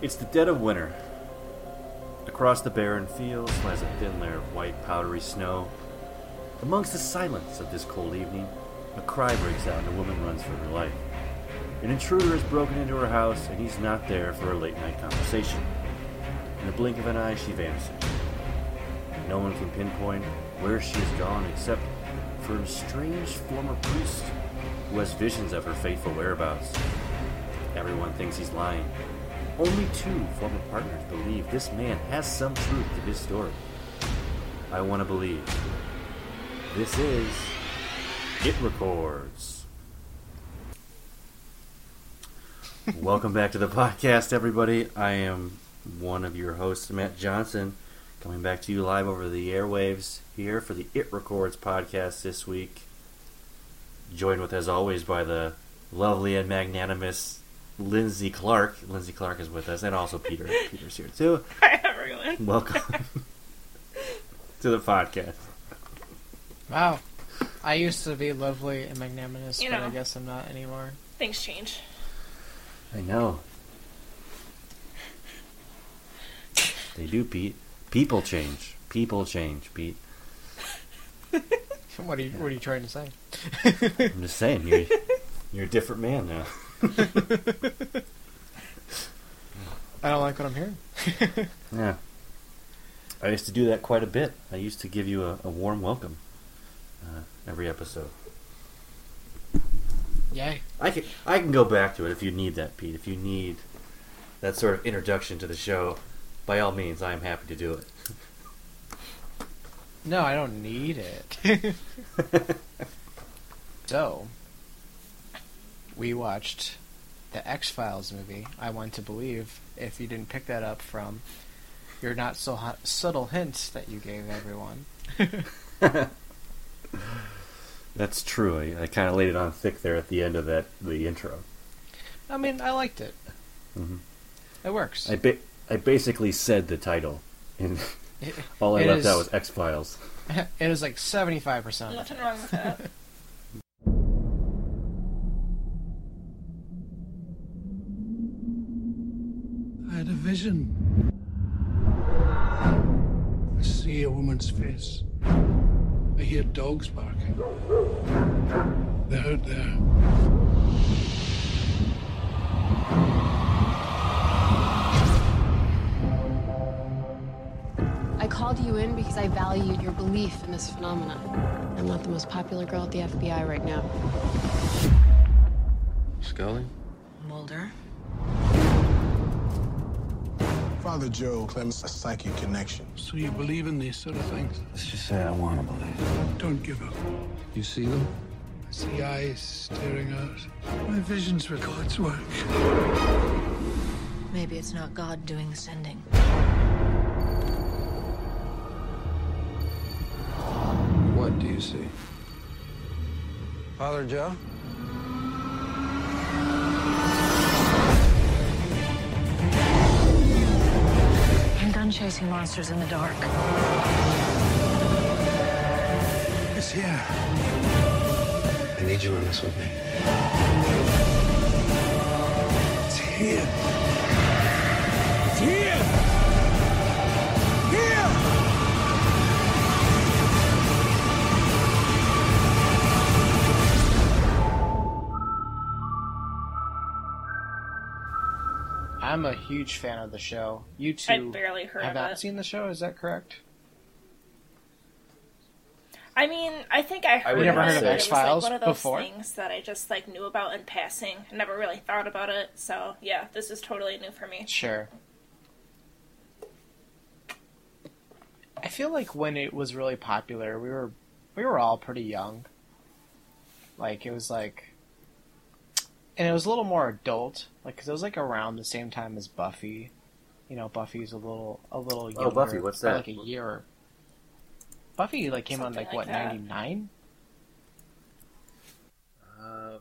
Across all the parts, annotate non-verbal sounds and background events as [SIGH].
It's the dead of winter. Across the barren fields lies a thin layer of white, powdery snow. Amongst the silence of this cold evening, a cry breaks out and a woman runs for her life. An intruder has broken into her house and he's not there for a late night conversation. In the blink of an eye, she vanishes. No one can pinpoint where she has gone except for a strange former priest who has visions of her fateful whereabouts. Everyone thinks he's lying. Only two former partners believe this man has some truth to his story. I want to believe. This is It Records. [LAUGHS] Welcome back to the podcast, everybody. I am one of your hosts, Matt Johnson, coming back to you live over the airwaves here for the It Records podcast this week. Joined with, as always, by the lovely and magnanimous Lindsay Clark. Lindsay Clark is with us, and also Peter. [LAUGHS] Peter's here too. Hi, everyone. Welcome [LAUGHS] to the podcast. Wow. I used to be lovely and magnanimous, You but I know. guess I'm not anymore. Things change. I know. They do, Pete. People change. People change, Pete. [LAUGHS] What are you What are you trying to say? I'm just saying, you're you're a different man now. [LAUGHS] I don't like what I'm hearing. [LAUGHS] Yeah. I used to do that quite a bit. I used to give you a, a warm welcome uh, every episode. Yay. I can I can go back to it if you need that, Pete. If you need that sort of introduction to the show, by all means, I am happy to do it. No, I don't need it. [LAUGHS] so, we watched the X Files movie. I want to believe. If you didn't pick that up from your not so hot, subtle hints that you gave everyone. [LAUGHS] That's true. I, I kind of laid it on thick there at the end of that the intro. I mean, I liked it. Mhm. It works. I ba- I basically said the title, and It, [LAUGHS] all I it left is- out was X Files. [LAUGHS] it is like seventy five percent. Nothing wrong with that. Vision. I see a woman's face. I hear dogs barking. They're out there. I called you in because I valued your belief in this phenomenon. I'm not the most popular girl at the FBI right now. Scully. Father Joe claims a psychic connection. So you believe in these sort of things? Let's just say I want to believe. Don't give up. You see them? I see eyes staring out. My visions were God's work. Maybe it's not God doing the sending. What do you see? Father Joe? Chasing monsters in the dark. It's here. I need you in this with me. It's here. I'm a huge fan of the show. You too. I two barely heard have of not it. seen the show. Is that correct? I mean, I think I heard would of never it, heard of it was, X-Files like one of those before? things that I just like knew about in passing. I never really thought about it. So yeah, this is totally new for me. Sure. I feel like when it was really popular, we were we were all pretty young. Like it was like, and it was a little more adult, like because it was like around the same time as Buffy. You know, Buffy's a little a little younger. Oh, Buffy, what's that? Like a year. Buffy like came on like, like what ninety nine. Uh,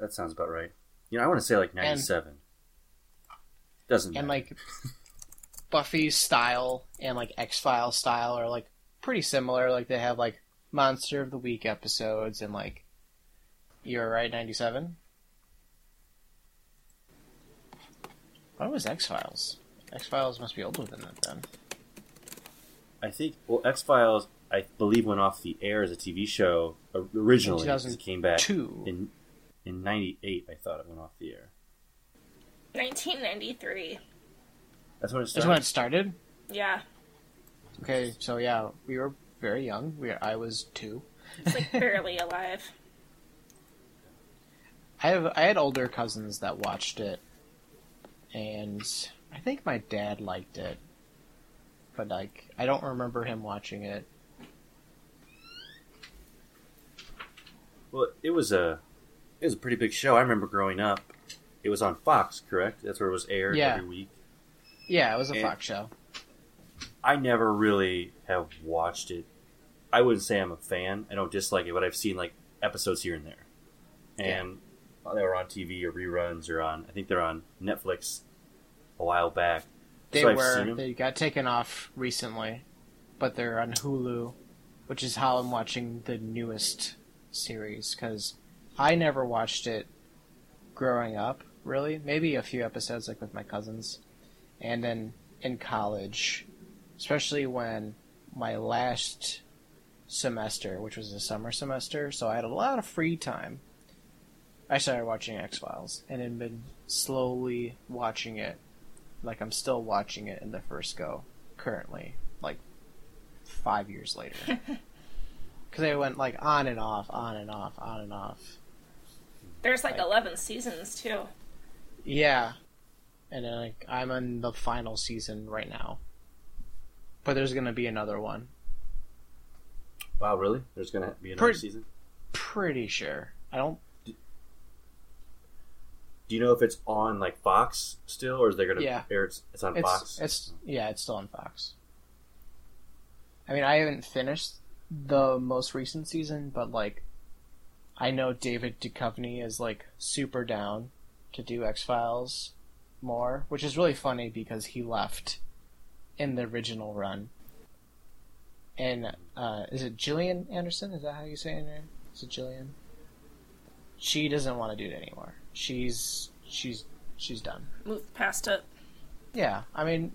that sounds about right. You know, I want to say like ninety-seven. Doesn't and matter. like [LAUGHS] Buffy's style and like X Files style are like pretty similar. Like they have like Monster of the Week episodes and like you're right, ninety seven. What was X Files? X Files must be older than that then. I think well, X Files, I believe, went off the air as a TV show originally. because It came back 2002. in in '98. I thought it went off the air. 1993. That's when it started. That's started. when it started. Yeah, Okay, so yeah, we were very young. We I was two. it's like barely alive. [LAUGHS] I have I had older cousins that watched it, and I think my dad liked it, but like I don't remember him watching it. Well, it was a it was a pretty big show. I remember growing up. It was on Fox, correct? That's where it was aired Yeah. every week. Yeah, it was a And- Fox show. I never really have watched it. I wouldn't say I'm a fan. I don't dislike it, but I've seen like episodes here and there, and they were on TV or reruns or on. I think they're on Netflix a while back. They So were they got taken off recently, but they're on Hulu, which is how I'm watching the newest series because I never watched it growing up. Really, maybe a few episodes like with my cousins, and then in college, especially when my last semester, which was a summer semester, so I had a lot of free time. I started watching X Files and had been slowly watching it like I'm still watching it in the first go currently, like five years later. [LAUGHS] Because they went like on and off, on and off, on and off. There's like Right. 11 seasons too. Yeah, and then like I'm on the final season right now, but there's gonna be another one. Wow, really? There's gonna be another Pretty- season. Pretty sure. I don't. Do you know if it's on like Fox still, or is they gonna Yeah. air? It's, it's on It's Fox. it's yeah, it's still on Fox. I mean, I haven't finished the most recent season, but like, I know David Duchovny is like super down to do X Files more, which is really funny because he left in the original run. And uh, is it Gillian Anderson? Is that how you say her name? Is it Gillian? She doesn't want to do it anymore. She's she's she's done. Moved past it. Yeah, I mean,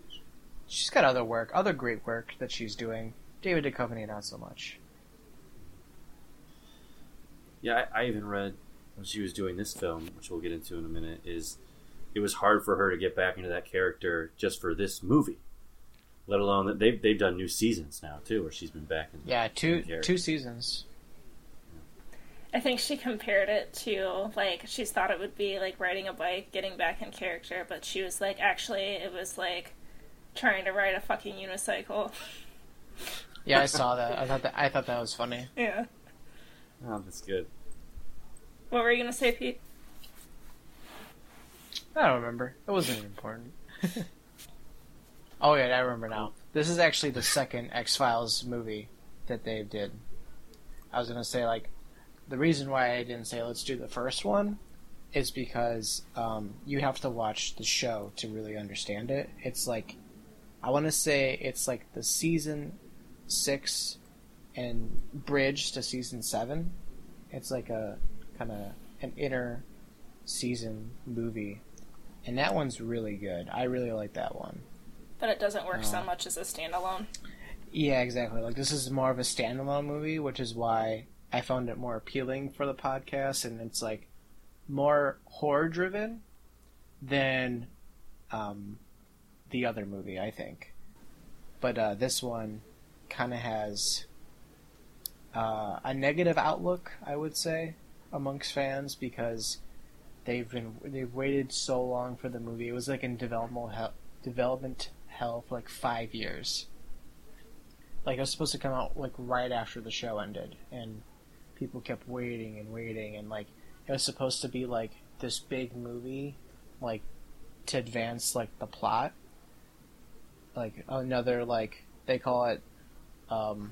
she's got other work, other great work that she's doing. David Duchovny, not so much. Yeah, I, I even read when she was doing this film, which we'll get into in a minute, is it was hard for her to get back into that character just for this movie. Let alone that they've they've done new seasons now too, where she's been back in. Yeah, two character. two seasons. I think she compared it to like she's thought it would be like riding a bike, getting back in character, but she was like actually it was like trying to ride a fucking unicycle. Yeah, I [LAUGHS] saw that. I thought that I thought that was funny. Yeah. Oh, that's good. What were you gonna say, Pete? I don't remember. It wasn't important. [LAUGHS] oh yeah, I remember now. This is actually the second X Files movie that they did. I was gonna say like the reason why I didn't say let's do the first one is because um, you have to watch the show to really understand it. It's like I want to say it's like the season six and bridge to season seven. It's like a kind of an inner season movie, and that one's really good. I really like that one. But it doesn't work so Oh. much as a standalone. Yeah, exactly. Like this is more of a standalone movie, which is why I found it more appealing for the podcast, and it's like more horror driven than um, the other movie, I think. But uh, this one kind of has uh, a negative outlook, I would say, amongst fans because they've been they've waited so long for the movie. It was like in developmental development hell for like five years like it was supposed to come out like right after the show ended and people kept waiting and waiting and like it was supposed to be like this big movie like to advance like the plot. Like another like they call it um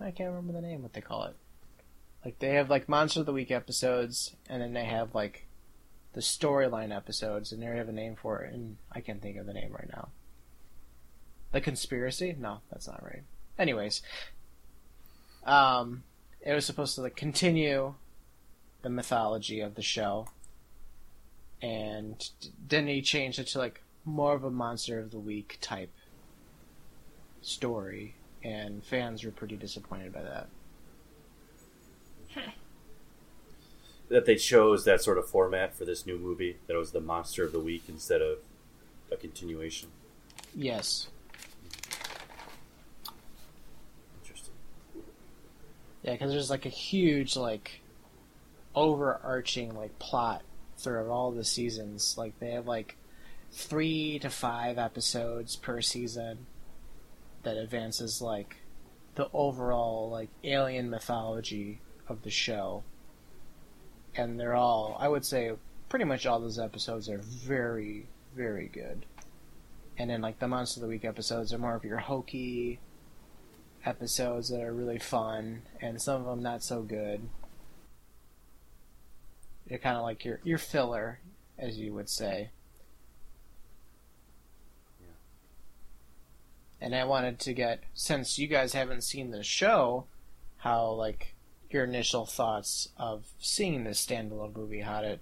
i can't remember the name what they call it. Like they have like monster of the week episodes and then they have like the storyline episodes and they have a name for it and i can't think of the name right now. The conspiracy? No that's not right. Anyways um it was supposed to like continue the mythology of the show and then he changed it to like more of a monster of the week type story, and fans were pretty disappointed by that. [LAUGHS] That they chose that sort of format for this new movie. That it was the monster of the week instead of a continuation. Yes. Interesting. Because there's like a huge like overarching like plot throughout all the seasons. Like they have like three to five episodes per season that advances like the overall like alien mythology of the show. And they're all I would say pretty much all those episodes are very, very good. And then like the Monster of the Week episodes are more of your hokey episodes that are really fun, and some of them not so good. They're kind of like your your filler, as you would say. And I wanted to get since you guys haven't seen the show, how like your initial thoughts of seeing this standalone movie? How did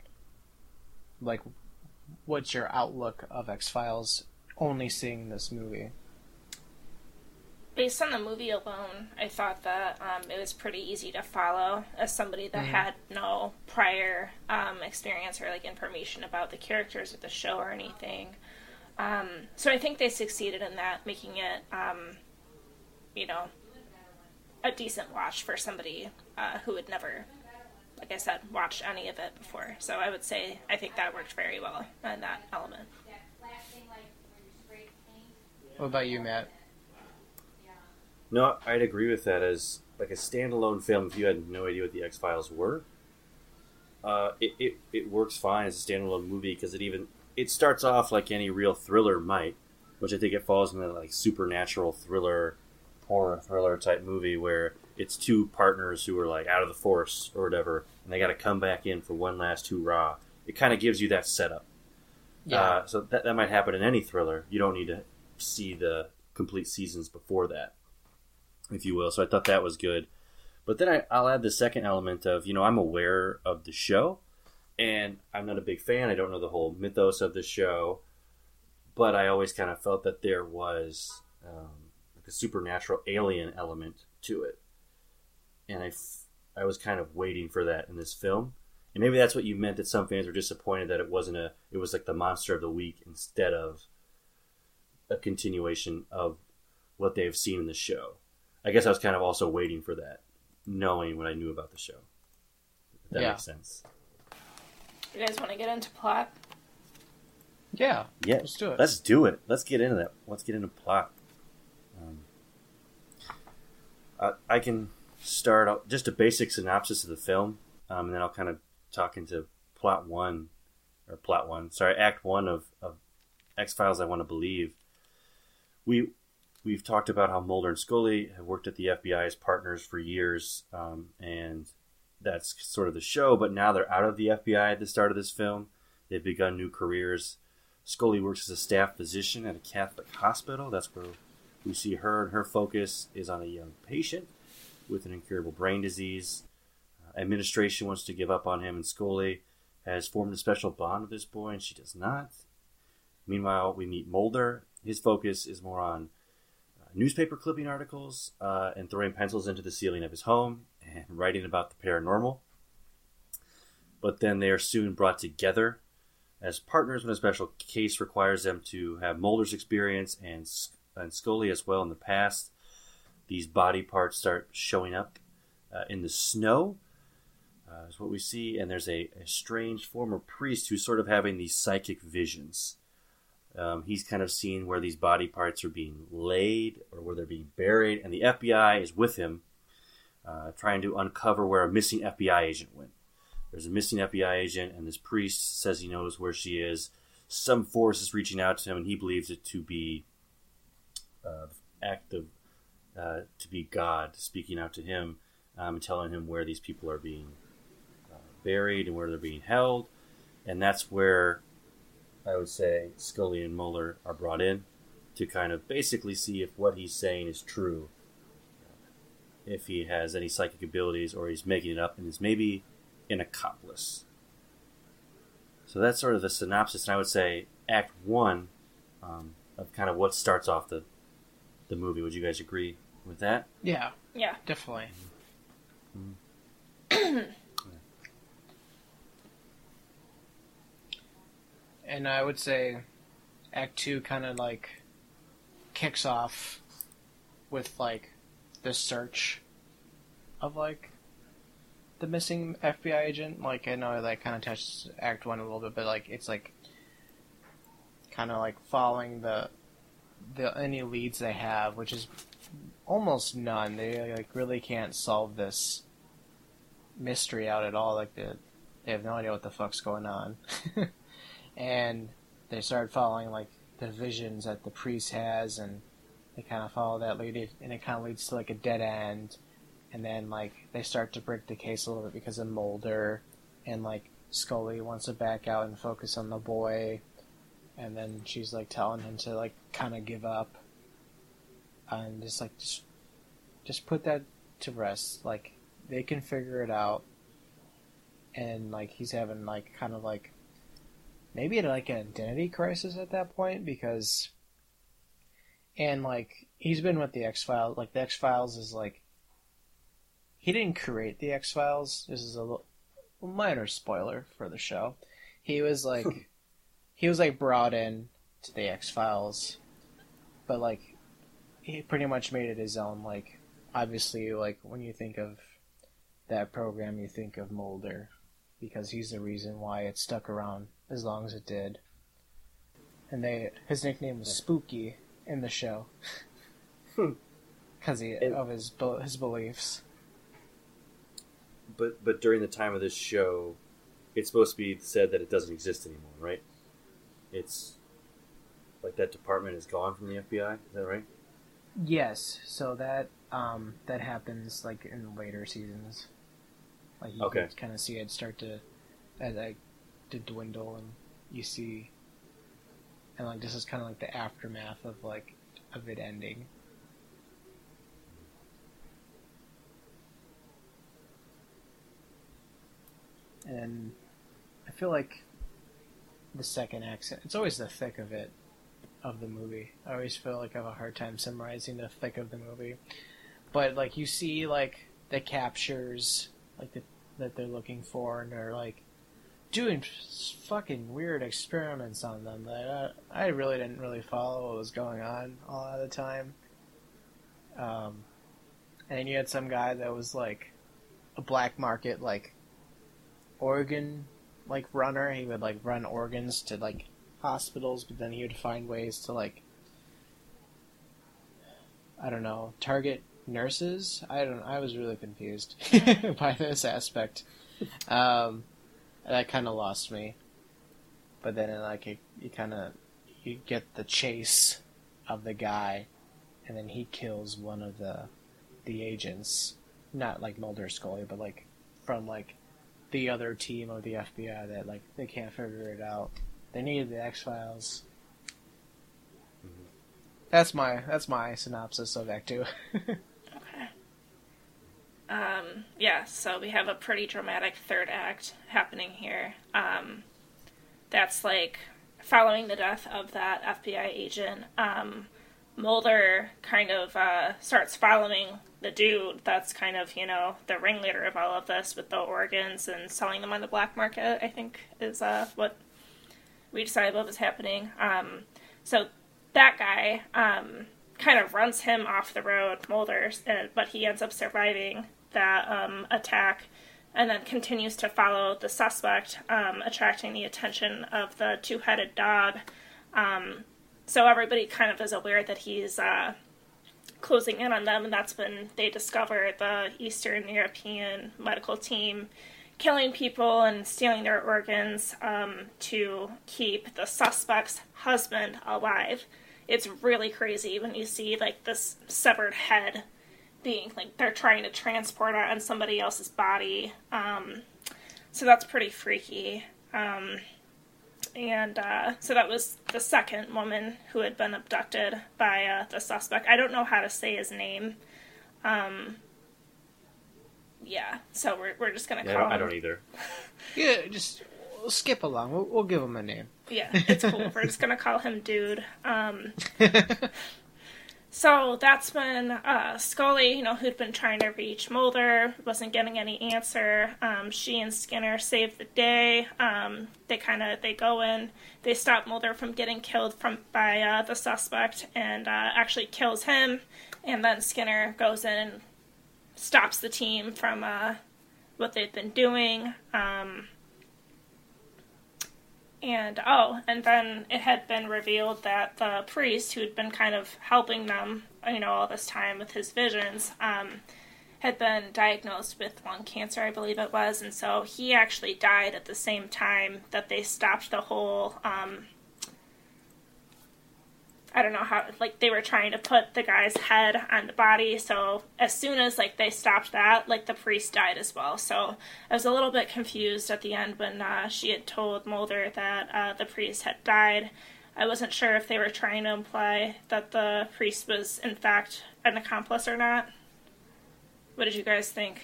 like what's your outlook of X Files only seeing this movie? Based on the movie alone, I thought that um, it was pretty easy to follow as somebody that Mhm. had no prior um, experience or like information about the characters of the show or anything. Um, so I think they succeeded in that, making it, um, you know, a decent watch for somebody uh, who had never, like I said, watched any of it before. So I would say I think that worked very well in that element. What about you, Matt? No, I'd agree with that. As like a standalone film, if you had no idea what the X Files were, uh, it, it it works fine as a standalone movie because it even it starts off like any real thriller might, which I think it falls in the like supernatural thriller, horror thriller type movie where it's two partners who are like out of the force or whatever, and they got to come back in for one last hoorah. It kind of gives you that setup. Yeah. Uh, so that that might happen in any thriller. You don't need to see the complete seasons before that, if you will. So I thought that was good. But then I, I'll add the second element of you know I'm aware of the show, and I'm not a big fan. I don't know the whole mythos of the show, but I always kind of felt that there was um, like a supernatural alien element to it, and I, f- I was kind of waiting for that in this film. And maybe that's what you meant that some fans were disappointed that it wasn't a it was like the monster of the week instead of a continuation of what they've seen in the show. I guess I was kind of also waiting for that, knowing what I knew about the show. If that Yeah. makes sense. You guys want to get into plot? Yeah. Yeah, Let's do it. Let's do it. Let's get into that. Let's get into plot. Um, uh, I can start out just a basic synopsis of the film, um, and then I'll kind of talk into plot one, or plot one. Sorry, act one of, of X Files. I want to believe. We we've talked about how Mulder and Scully have worked at the FBI as partners for years, um, and that's sort of the show. But now they're out of the FBI at the start of this film. They've begun new careers. Scully works as a staff physician at a Catholic hospital. That's where we see her, and her focus is on a young patient with an incurable brain disease. Uh, administration wants to give up on him, and Scully has formed a special bond with this boy, and she does not. Meanwhile, we meet Mulder. His focus is more on newspaper clipping articles uh, and throwing pencils into the ceiling of his home and writing about the paranormal. But then they are soon brought together as partners when a special case requires them to have Mulder's experience and, and Scully as well in the past. These body parts start showing up uh, in the snow, uh, is what we see, and there's a, a strange former priest who's sort of having these psychic visions. Um, he's kind of seeing where these body parts are being laid or where they're being buried, and the FBI is with him, uh, trying to uncover where a missing FBI agent went. There's a missing FBI agent, and this priest says he knows where she is. Some force is reaching out to him, and he believes it to be uh, act of uh, to be God speaking out to him, um, and telling him where these people are being uh, buried and where they're being held, and that's where I would say Scully and Mulder are brought in to kind of basically see if what he's saying is true, if he has any psychic abilities, or he's making it up and is maybe an accomplice. So that's sort of the synopsis, and I would say Act One um, of kind of what starts off the the movie. Would you guys agree with that? Yeah, Yeah. definitely. [CLEARS THROAT] and I would say Act Two kind of like kicks off with like the search of like the missing FBI agent. Like I know that kind of touches Act One a little bit, but like it's like kind of like following the the any leads they have, which is almost none. They like really can't solve this mystery out at all. Like the, they have no idea what the fuck's going on, [LAUGHS] and they start following like the visions that the priest has, and they kind of follow that lead, and it kind of leads to like a dead end. And then like they start to break the case a little bit because of Mulder, and like Scully wants to back out and focus on the boy, and then she's like telling him to like kind of give up. And just like just just put that to rest. Like they can figure it out. And like he's having like kind of like maybe it like an identity crisis at that point because and like he's been with the x-files like the x-files is like he didn't create the x-files this is a little minor spoiler for the show he was like [LAUGHS] he was like brought in to the X Files, but like he pretty much made it his own. Like obviously, like when you think of that program, you think of Mulder because he's the reason why it stuck around as long as it did. And they his nickname was Spooky in the show because he And- of his his beliefs. But but during the time of this show, it's supposed to be said that it doesn't exist anymore, right? It's like that department is gone from the FBI. Is that right? Yes, so that um that happens like in later seasons. Like you Okay. can kind of see it start to as like to dwindle, and you see, and like this is kind of like the aftermath of like of it ending. And I feel like the second accent, it's always the thick of it of the movie. I always feel like I have a hard time summarizing the thick of the movie. But like you see like the captures like the, that they're looking for and they're like doing fucking weird experiments on them that I, I really didn't really follow what was going on a lot of the time. Um, and you had some guy that was like a black market like organ like runner. He would like run organs to like hospitals, but then he would find ways to like I don't know, target nurses. I don't. I was really confused [LAUGHS] by this aspect. Um, that kind of lost me. But then, like, it, you kind of you get the chase of the guy, and then he kills one of the the agents. Not like Mulder Scully, but like from like the other team of the FBI that like they can't figure it out. They needed the X Files. Mm-hmm. That's my that's my synopsis of Act Two. [LAUGHS] Um, yeah, so we have a pretty dramatic third act happening here. Um, that's like following the death of that FBI agent. Um, Mulder kind of uh, starts following the dude that's kind of, you know, the ringleader of all of this with the organs and selling them on the black market, I think is uh, what we decided what was happening. Um, so that guy um, kind of runs him off the road, Mulder, but he ends up surviving that um, attack and then continues to follow the suspect, um, attracting the attention of the two headed dog. Um, so everybody kind of is aware that he's uh, closing in on them, and that's when they discover the Eastern European medical team killing people and stealing their organs um, to keep the suspect's husband alive. It's really crazy when you see like this severed head being like they're trying to transport it on somebody else's body. Um, so that's pretty freaky. Um, and uh, so that was the second woman who had been abducted by uh, the suspect. I don't know how to say his name. Um, yeah, so we're, we're just gonna Yeah, I call don't, I don't either. [LAUGHS] Yeah, just we'll skip along. We'll, we'll give him a name. Yeah, [LAUGHS] it's cool. We're just gonna call him Dude. [LAUGHS] So that's when uh, Scully, you know, who'd been trying to reach Mulder, wasn't getting any answer. Um, she and Skinner save the day. Um, they kind of they go in, they stop Mulder from getting killed from by uh, the suspect, and uh, actually kills him. And then Skinner goes in and stops the team from uh, what they've been doing. Um, and oh, and then it had been revealed that the priest who'd been kind of helping them, you know, all this time with his visions, um, had been diagnosed with lung cancer, I believe it was, and so he actually died at the same time that they stopped the whole um, I don't know how like they were trying to put the guy's head on the body. So as soon as like they stopped that, like the priest died as well. So I was a little bit confused at the end when uh, she had told Mulder that uh, the priest had died. I wasn't sure if they were trying to imply that the priest was in fact an accomplice or not. What did you guys think?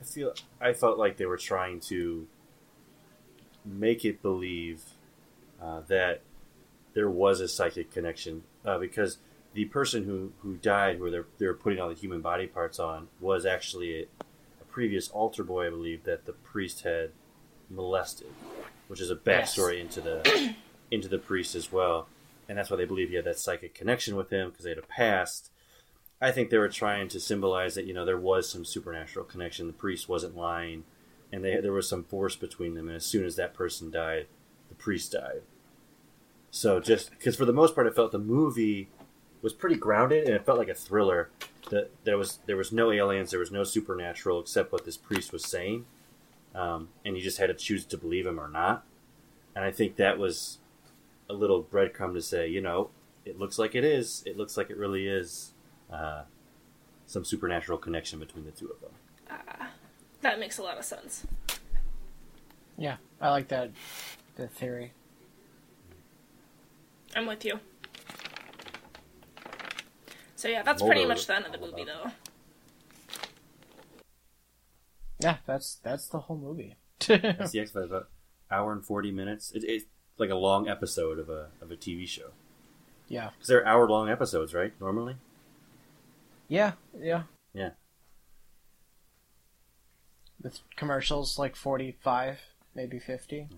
I feel I felt like they were trying to make it believe uh, that there was a psychic connection uh, because the person who, who died, where they're, they're putting all the human body parts on, was actually a, a previous altar boy, I believe, that the priest had molested, which is a backstory yes. into the [CLEARS THROAT] into the priest as well, and that's why they believe he had that psychic connection with him because they had a past. I think they were trying to symbolize that you know there was some supernatural connection. The priest wasn't lying, and they, there was some force between them. And as soon as that person died, priest died. So just because for the most part, I felt the movie was pretty grounded and it felt like a thriller. That there was there was no aliens, there was no supernatural except what this priest was saying, um, and you just had to choose to believe him or not. And I think that was a little breadcrumb to say, you know, it looks like it is. It looks like it really is uh, some supernatural connection between the two of them. Uh, that makes a lot of sense. Yeah, I like that the theory. I'm with you. So yeah, that's pretty much the end of the movie, though. Yeah, that's that's the whole movie. that's the X Files about hour and forty minutes. It, it's like a long episode of a of a TV show. Yeah, because they're hour long episodes, right? Normally. Yeah, yeah, yeah. With commercials like forty five, maybe fifty. Yeah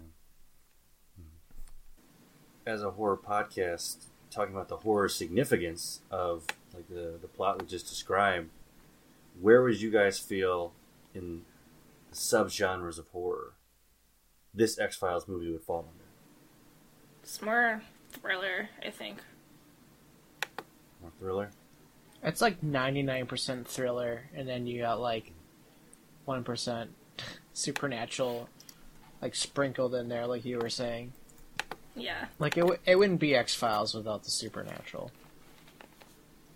as a horror podcast talking about the horror significance of like the the plot we just described, where would you guys feel in the subgenres of horror this X Files movie would fall under? It's more thriller, I think. More thriller. It's like ninety nine percent thriller, and then you got like one percent [LAUGHS] supernatural, like sprinkled in there, like you were saying. Yeah. Like it, w- it wouldn't be X Files without the supernatural.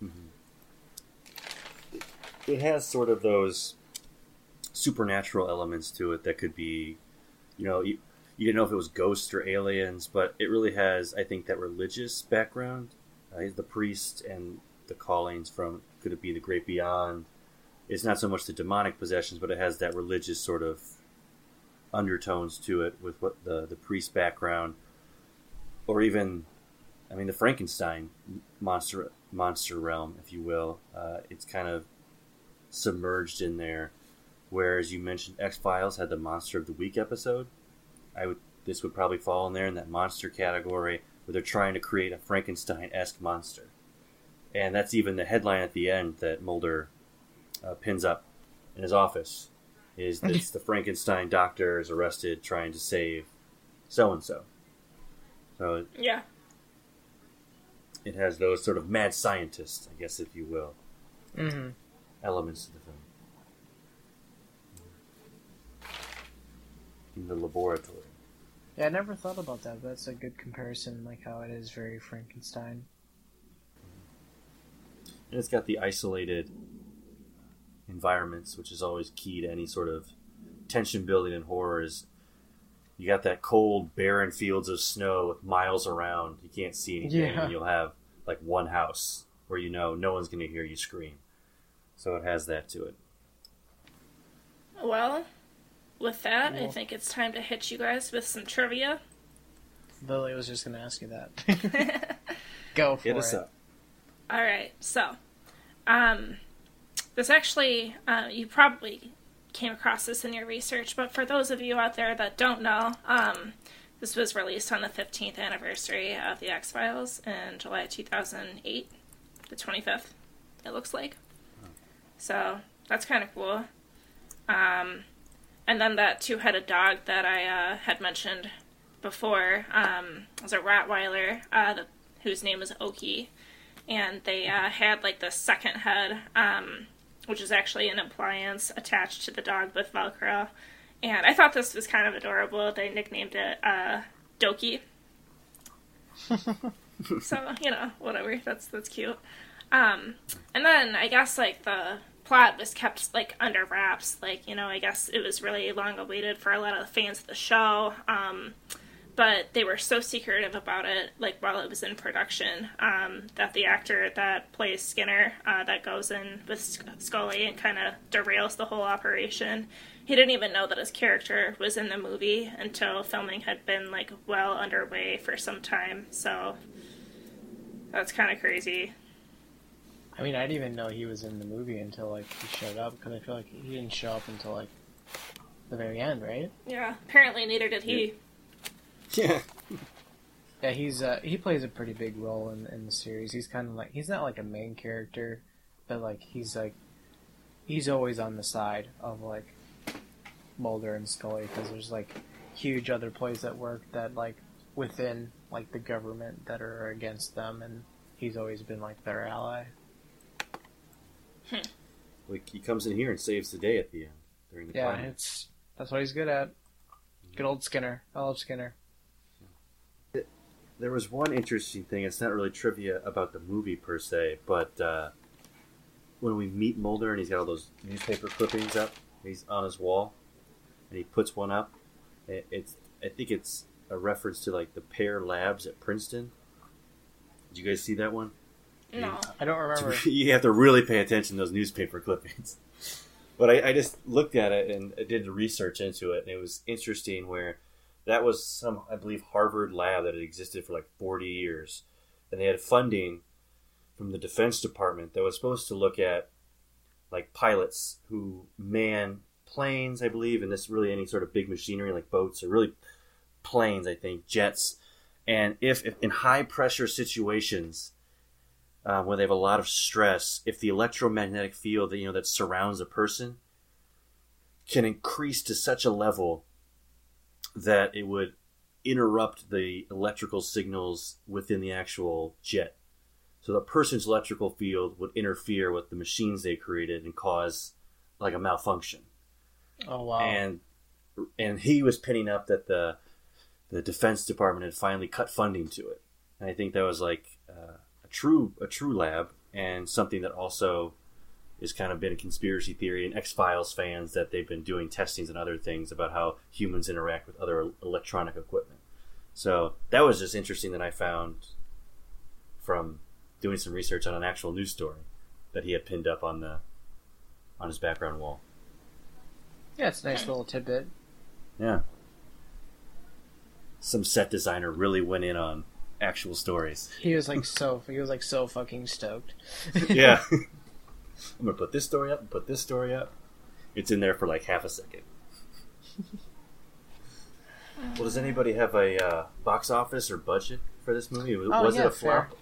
Mm-hmm. It has sort of those supernatural elements to it that could be, you know, you, you didn't know if it was ghosts or aliens, but it really has, I think, that religious background. Uh, the priest and the callings from could it be the great beyond? It's not so much the demonic possessions, but it has that religious sort of undertones to it with what the the priest background or even, I mean, the Frankenstein monster monster realm, if you will. Uh, it's kind of submerged in there. Whereas you mentioned X Files had the Monster of the Week episode, I would this would probably fall in there in that monster category where they're trying to create a Frankenstein esque monster, and that's even the headline at the end that Mulder uh, pins up in his office is this [LAUGHS] the Frankenstein doctor is arrested trying to save so and so. So yeah, it has those sort of mad scientists, I guess, if you will, mm-hmm. elements of the film in the laboratory. Yeah, I never thought about that. That's a good comparison, like how it is very Frankenstein. And it's got the isolated environments, which is always key to any sort of tension building in horror. Is you got that cold, barren fields of snow with miles around. You can't see anything, yeah. and you'll have like one house where you know no one's going to hear you scream. So it has that to it. Well, with that, I think it's time to hit you guys with some trivia. Lily was just gonna ask you that. [LAUGHS] [LAUGHS] Go for Hit it. us up. All right, so um, this actually uh, you probably came across this in your research, but for those of you out there that don't know, um, this was released on the 15th anniversary of the X Files in July 2008, the 25th. It looks like. So that's kind of cool. Um, and then that two-headed dog that I uh, had mentioned before um, was a Rottweiler, uh, the, whose name was Oki and they uh, had like the second head, um, which is actually an appliance attached to the dog with Velcro. And I thought this was kind of adorable. They nicknamed it uh, Doki. [LAUGHS] so you know, whatever. That's that's cute. Um, and then I guess like the plot was kept like under wraps. Like you know, I guess it was really long awaited for a lot of the fans of the show. Um, but they were so secretive about it, like while it was in production, um, that the actor that plays Skinner, uh, that goes in with Scully and kind of derails the whole operation, he didn't even know that his character was in the movie until filming had been like well underway for some time. So that's kind of crazy. I mean, I didn't even know he was in the movie until like he showed up because I feel like he didn't show up until like the very end, right? Yeah, apparently neither did he. Yeah. Yeah, he's uh, he plays a pretty big role in in the series. He's kind of like he's not like a main character, but like he's like he's always on the side of like Mulder and Scully because there's like huge other plays at work that like within like the government that are against them, and he's always been like their ally. Like he comes in here and saves the day at the end during the Yeah, climax. it's that's what he's good at. Good old Skinner. I love Skinner. There was one interesting thing. It's not really trivia about the movie per se, but uh, when we meet Mulder and he's got all those newspaper clippings up, he's on his wall, and he puts one up. It, it's I think it's a reference to like the Pear Labs at Princeton. Did you guys see that one? No. I don't [LAUGHS] remember. you have to really pay attention to those newspaper clippings. [LAUGHS] But I, I just looked at it and I did the research into it, and it was interesting where that was some, I believe, Harvard lab that had existed for like 40 years. And they had funding from the Defense Department that was supposed to look at like pilots who man planes, I believe, and this really any sort of big machinery like boats or really planes, I think, jets. And if, if in high pressure situations, uh, where they have a lot of stress, if the electromagnetic field that you know that surrounds a person can increase to such a level that it would interrupt the electrical signals within the actual jet. So the person's electrical field would interfere with the machines they created and cause like a malfunction Oh wow. and and he was pinning up that the the Defense Department had finally cut funding to it, and I think that was like uh, a true a true lab and something that also is kind of been a conspiracy theory and X Files fans that they've been doing testings and other things about how humans interact with other electronic equipment. So that was just interesting that I found from doing some research on an actual news story that he had pinned up on the on his background wall. yeah, it's a nice little tidbit. Yeah. Some set designer really went in on actual stories. He was like so he was like so fucking stoked. yeah. [LAUGHS] I'm gonna put this story up and put this story up. It's in there for like half a second. [LAUGHS] well, does anybody have a uh, box office or budget for this movie? Was, Oh, was yeah, it a flop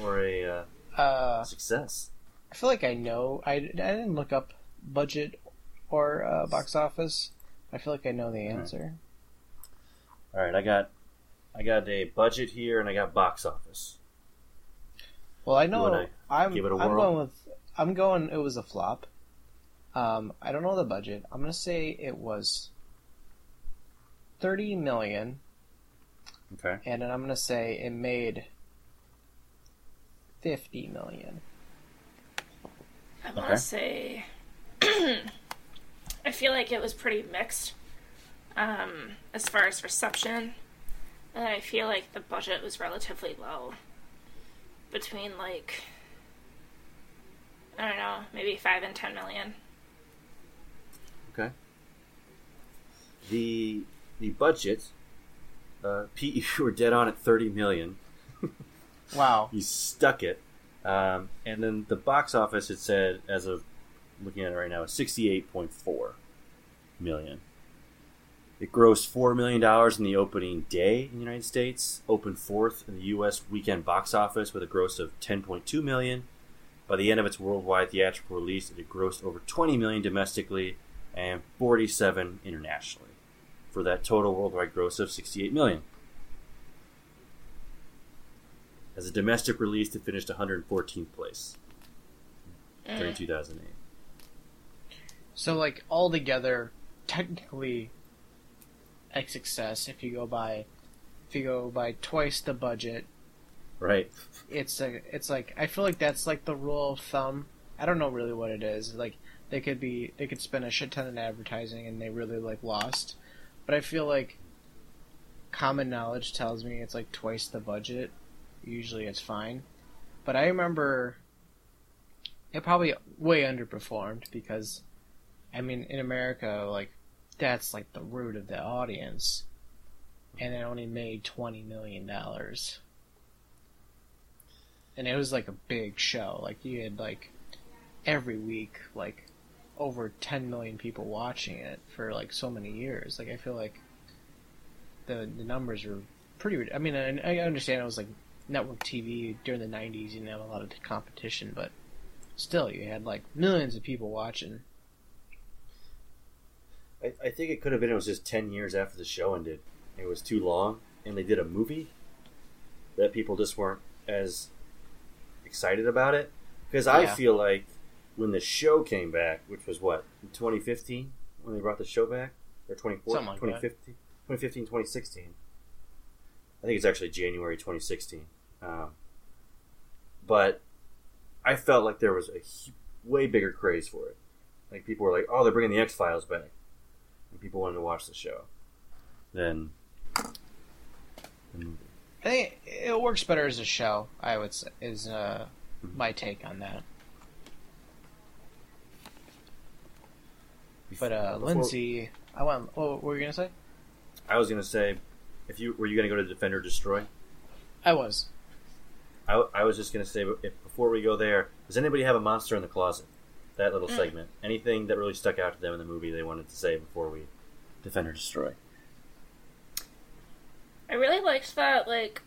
or a uh, Uh, success? I feel like I know. I, I didn't look up budget or uh, box office. I feel like I know the answer. All right, I got, I got a budget here and I got box office. Well, I know. I'm. give it a I'm going with. I'm going. It was a flop. Um, I don't know the budget. I'm gonna say it was thirty million, Okay. and then I'm gonna say it made fifty million. I'm Okay. to say, [CLEARS THROAT] I feel like it was pretty mixed um, as far as reception, and I feel like the budget was relatively low, between like I don't know, maybe five and ten million. Okay. the the budget, uh, [LAUGHS] Pete, you were dead on at thirty million. [LAUGHS] Wow. You stuck it. Um, and then the box office, it said, as of looking at it right now, is sixty-eight point four million. It grossed four million dollars in the opening day in the United States. Opened fourth in the U.S. weekend box office with a gross of ten point two million. By the end of its worldwide theatrical release, it had grossed over twenty million domestically and forty-seven internationally, for that total worldwide gross of sixty-eight million. As a domestic release, it finished 114th place during eh. 2008. So like altogether, technically, a success if you go by, if you go by twice the budget. Right. It's a, it's like I feel like that's like the rule of thumb. I don't know really what it is. Like they could be they could spend a shit ton in advertising and they really like lost, but I feel like common knowledge tells me it's like twice the budget. Usually it's fine, but I remember it probably way underperformed because I mean, in America, like that's like the root of the audience, and it only made twenty million dollars. And it was like a big show. Like you had like every week, like over ten million people watching it for like so many years. Like I feel like the the numbers are pretty. I mean, I, I understand it was like network TV during the '90s. You didn't have a lot of competition, but still, you had like millions of people watching. I, I think it could have been it was just 10 years after the show ended. It was too long, and they did a movie that people just weren't as excited about it. Because I Yeah. feel like when the show came back, which was what, 2015, when they brought the show back? Or 2014, Something like that. 2015, 2015, 2016. I think it's actually January 2016. Um, but I felt like there was a way bigger craze for it. Like people were like, "Oh, they're bringing the X Files back," and people wanted to watch the show. Then the movie. I think it works better as a show. I would say is uh, my take on that. But uh, Before- Lindsay, I want. What were you gonna say? I was gonna say, if you were you gonna go to Defend or Destroy, I was. I, I was just gonna say, if before we go there, does anybody have a monster in the closet? That little segment. Anything that really stuck out to them in the movie they wanted to say before we Defend or Destroy. I really liked that like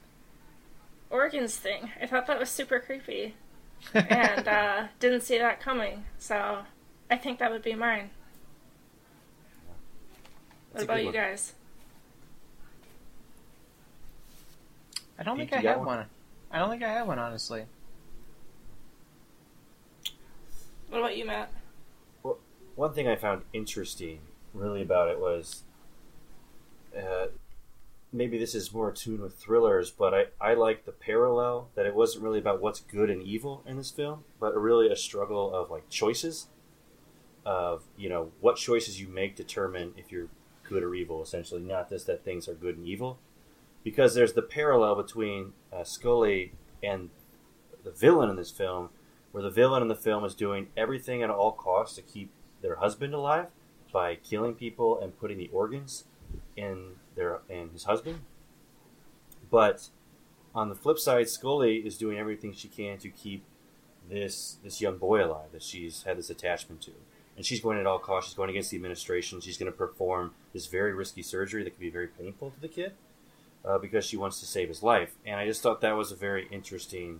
organs thing. I thought that was super creepy, and [LAUGHS] uh, didn't see that coming. So I think that would be mine. What a about you one. guys? I don't Pete, think I have one? one? I don't think I have one honestly. What about you, Matt? Well, One thing I found interesting, really, about it was uh, maybe this is more attuned with thrillers, but I, I like the parallel that it wasn't really about what's good and evil in this film, but really a struggle of like choices of you know what choices you make determine if you're good or evil. Essentially, not just that things are good and evil, because there's the parallel between uh, Scully and the villain in this film, where the villain in the film is doing everything at all costs to keep their husband alive by killing people and putting the organs in their in his husband. But on the flip side, Scully is doing everything she can to keep this this young boy alive that she's had this attachment to. And she's going at all costs. She's going against the administration. She's going to perform this very risky surgery that could be very painful to the kid uh, because she wants to save his life. And I just thought that was a very interesting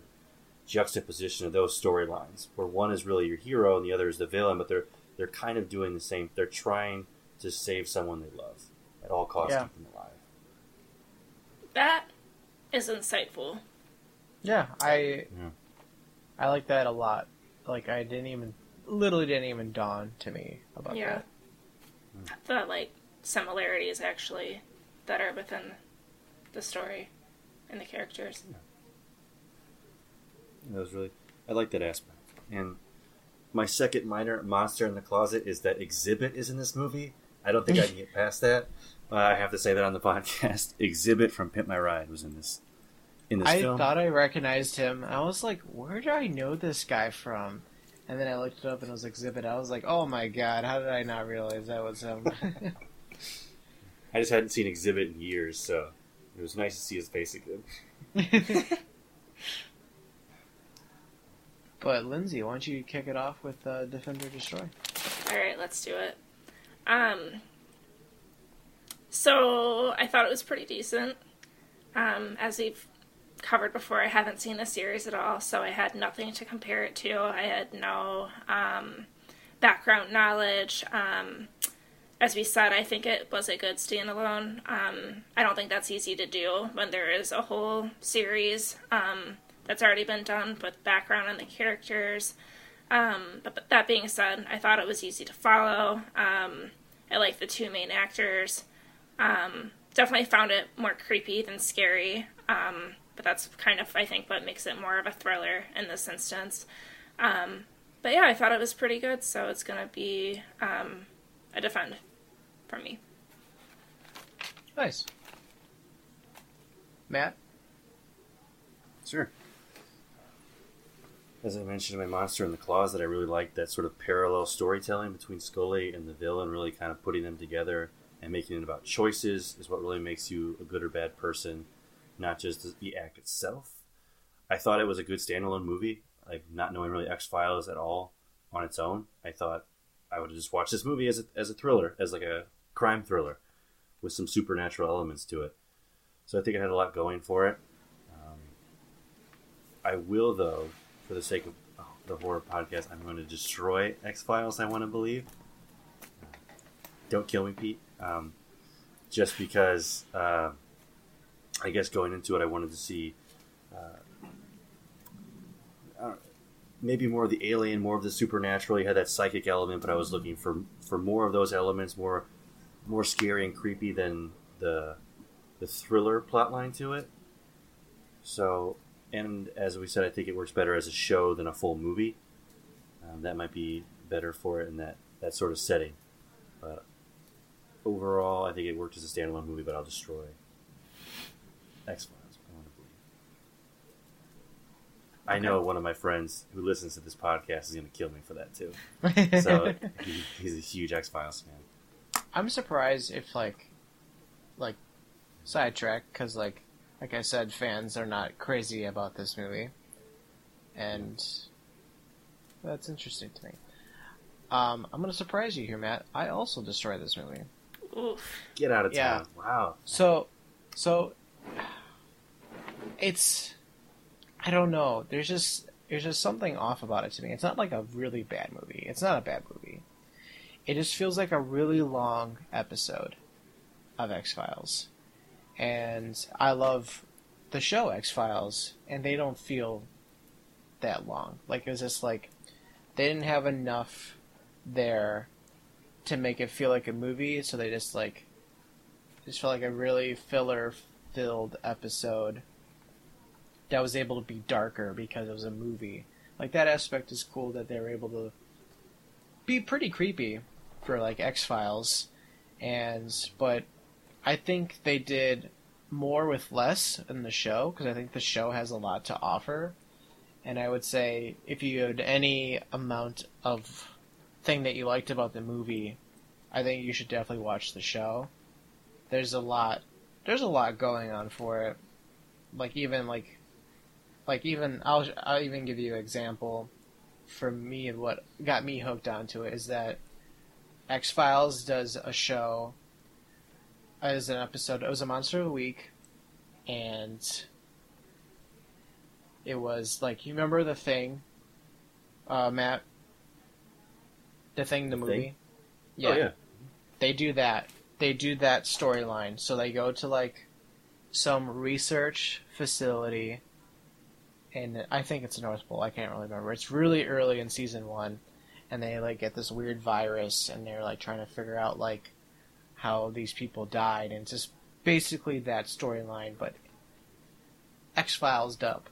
juxtaposition of those storylines, where one is really your hero and the other is the villain, but they're they're kind of doing the same. They're trying to save someone they love at all costs, Yeah. keep them alive. That is insightful. Yeah, I Yeah. I like that a lot. Like I didn't even literally didn't even dawn to me about Yeah. that. Hmm. The like similarities actually that are within the story and the characters. That was really I like that aspect. And my second minor monster in the closet is that Xzibit is in this movie. I don't think I can [LAUGHS] get past that. Uh, I have to say that on the [LAUGHS] podcast. Xzibit from Pimp My Ride was in this in this I film. thought I recognized him. I was like, where do I know this guy from? And then I looked it up and it was Xzibit. I was like, oh my god, how did I not realize that was him? [LAUGHS] I just hadn't seen Xzibit in years, so it was nice to see his face again. [LAUGHS] but Lindsay, why don't you kick it off with uh, Defend or Destroy? All right, let's do it. Um, so I thought it was pretty decent. Um, as we've covered before, I haven't seen the series at all, so I had nothing to compare it to. I had no um, background knowledge. Um, as we said, I think it was a good standalone. Um, I don't think that's easy to do when there is a whole series um, that's already been done with background on the characters. Um, but, but, that being said, I thought it was easy to follow. Um, I like the two main actors. Um, definitely found it more creepy than scary. Um, but that's kind of, I think, what makes it more of a thriller in this instance. but yeah, I thought it was pretty good, so it's going to be a defend from me. Nice. Matt? Sure. As I mentioned my Monster in the Closet, that I really liked that sort of parallel storytelling between Scully and the villain, really kind of putting them together and making it about choices is what really makes you a good or bad person, not just the act itself. I thought it was a good standalone movie, like not knowing really X Files at all on its own. I thought I would just watch this movie as a, as a thriller, as like a crime thriller with some supernatural elements to it. So I think it had a lot going for it. Um, I will, though, for the sake of oh, the horror podcast, I'm going to destroy X Files. I want to believe. Don't kill me, Pete. Um, just because uh, I guess going into it, I wanted to see uh, maybe more of the alien, more of the supernatural. You had that psychic element, but I was looking for for more of those elements, more more scary and creepy than the the thriller plotline to it. So, and as we said, I think it works better as a show than a full movie. Um, that might be better for it in that that sort of setting. But overall, I think it worked as a standalone movie. But I'll destroy X Files. I know one of my friends who listens to this podcast is going to kill me for that too. [LAUGHS] so he, he's a huge X Files fan. I'm surprised if like, like, sidetrack because like, like I said, fans are not crazy about this movie, and that's interesting to me. Um, I'm going to surprise you here, Matt. I also destroy this movie. Oof. Get out of town! Wow. So, so it's I don't know. There's just there's just something off about it to me. It's not like a really bad movie. It's not a bad movie. It just feels like a really long episode of X Files, and I love the show X Files, and they don't feel that long. Like it was just like they didn't have enough there to make it feel like a movie, so they just like just felt like a really filler filled episode that was able to be darker because it was a movie. Like that aspect is cool that they were able to be pretty creepy for like X Files, and but I think they did more with less in the show because I think the show has a lot to offer. And I would say if you had any amount of thing that you liked about the movie, I think you should definitely watch the show. There's a lot there's a lot going on for it. Like even like like even I'll I'll even give you an example for me and what got me hooked onto it is that X Files does a show as an episode. It was a monster of the week, and it was like you remember the thing, uh, Matt. The thing, the, the movie. Thing? Yeah. Oh, yeah. They do that. They do that storyline. So they go to like some research facility and I think it's the North Pole. I can't really remember. It's really early in season one, and they like get this weird virus, and they're like trying to figure out like how these people died, and it's just basically that storyline, but X Files dub,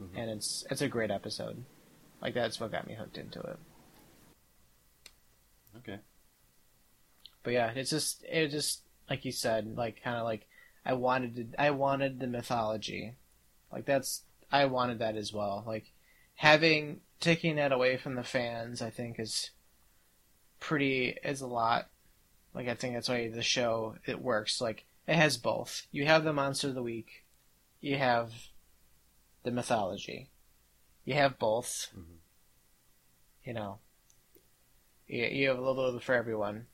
mm-hmm. and it's it's a great episode. Like that's what got me hooked into it. Okay. But yeah, it's just it just like you said, like kind of like I wanted to, I wanted the mythology, like that's I wanted that as well. Like having taking that away from the fans, I think is pretty is a lot. Like I think that's why the show it works. Like it has both. You have the monster of the week, you have the mythology. You have both. Mhm. You know, you, you have a little bit for everyone.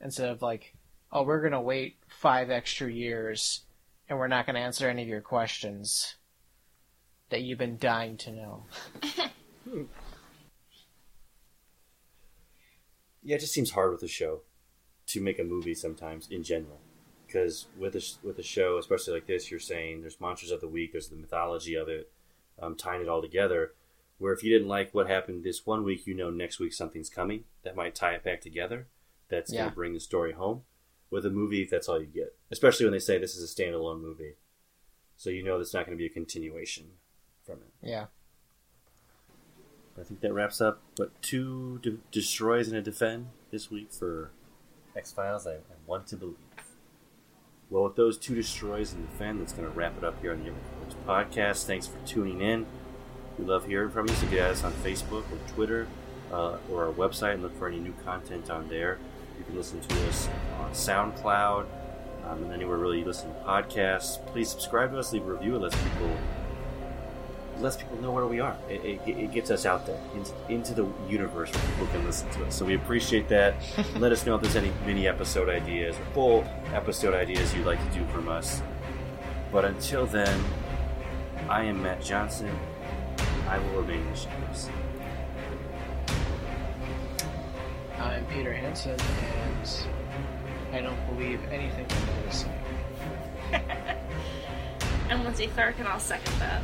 Instead of like, oh, we're gonna wait five extra years, and we're not gonna answer any of your questions that you've been dying to know. [LAUGHS] Yeah, it just seems hard with a show to make a movie sometimes in general. Because with a, with a show, especially like this, you're saying there's monsters of the week, there's the mythology of it, um, tying it all together. Where if you didn't like what happened this one week, you know next week something's coming that might tie it back together. That's going to bring the story home. With a movie, that's all you get. Especially when they say this is a standalone movie, so you know that's not going to be a continuation from it. Yeah. I think that wraps up. But two de- destroys and a defend this week for X Files. I, I want to believe. Well, with those two destroys and defend, that's going to wrap it up here on the Evercoach podcast. Thanks for tuning in. We love hearing from you. So get at us on Facebook or Twitter uh, or our website and look for any new content on there. You can listen to us on SoundCloud um, and anywhere really you listen to podcasts. Please subscribe to us, leave a review, it lets people lets people know where we are. It, it, it gets us out there into, into the universe where people can listen to us. So we appreciate that. [LAUGHS] Let us know if there's any mini episode ideas or full episode ideas you'd like to do from us. But until then, I am Matt Johnson. I will remain in the shadows. I'm Peter Hansen, and I don't believe anything I'm noticing. I'm Lindsay Clark, and I'll second that.